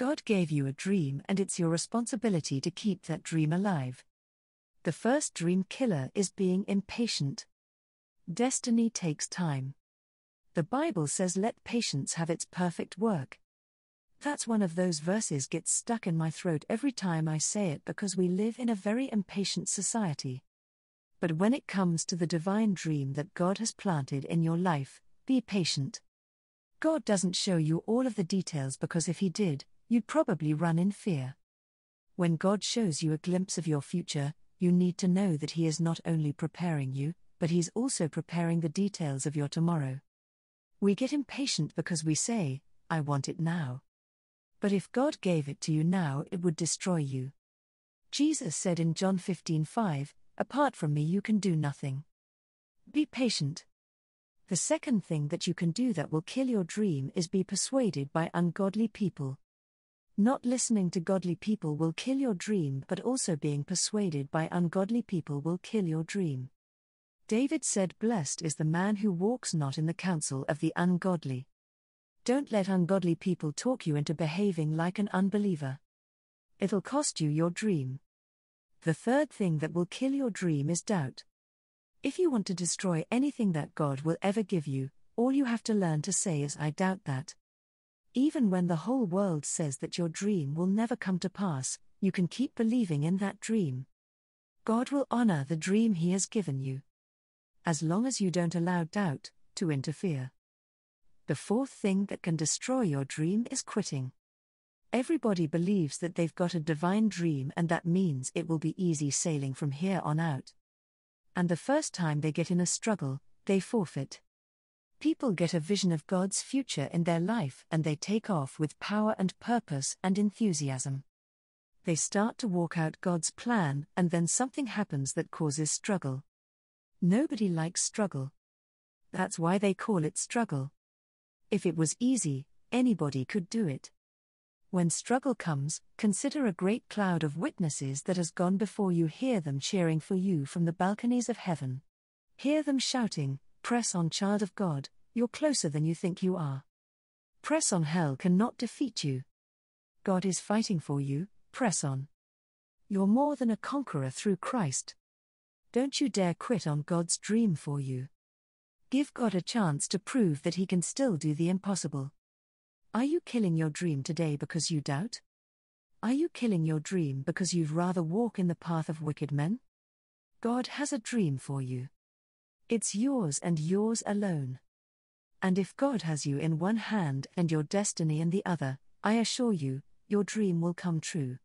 God gave you a dream and it's your responsibility to keep that dream alive. The first dream killer is being impatient. Destiny takes time. The Bible says, Let patience have its perfect work. That's one of those verses gets stuck in my throat every time I say it because we live in a very impatient society. But when it comes to the divine dream that God has planted in your life, be patient. God doesn't show you all of the details because if He did, you'd probably run in fear. When God shows you a glimpse of your future, you need to know that He is not only preparing you, but He's also preparing the details of your tomorrow. We get impatient because we say, I want it now. But if God gave it to you now, it would destroy you. Jesus said in John 15:5, Apart from me, you can do nothing. Be patient. The second thing that you can do that will kill your dream is be persuaded by ungodly people. Not listening to godly people will kill your dream, but also being persuaded by ungodly people will kill your dream. David said, Blessed is the man who walks not in the counsel of the ungodly. Don't let ungodly people talk you into behaving like an unbeliever. It'll cost you your dream. The third thing that will kill your dream is doubt. If you want to destroy anything that God will ever give you, all you have to learn to say is, I doubt that. Even when the whole world says that your dream will never come to pass, you can keep believing in that dream. God will honor the dream He has given you. As long as you don't allow doubt to interfere. The fourth thing that can destroy your dream is quitting. Everybody believes that they've got a divine dream and that means it will be easy sailing from here on out and the first time they get in a struggle, they forfeit. People get a vision of God's future in their life and they take off with power and purpose and enthusiasm. They start to walk out God's plan, and then something happens that causes struggle. Nobody likes struggle. That's why they call it struggle. If it was easy, anybody could do it. When struggle comes, consider a great cloud of witnesses that has gone before you. Hear them cheering for you from the balconies of heaven. Hear them shouting, Press on, child of God, you're closer than you think you are. Press on, hell cannot defeat you. God is fighting for you, press on. You're more than a conqueror through Christ. Don't you dare quit on God's dream for you. Give God a chance to prove that He can still do the impossible. Are you killing your dream today because you doubt? Are you killing your dream because you'd rather walk in the path of wicked men? God has a dream for you. It's yours and yours alone. And if God has you in one hand and your destiny in the other, I assure you, your dream will come true.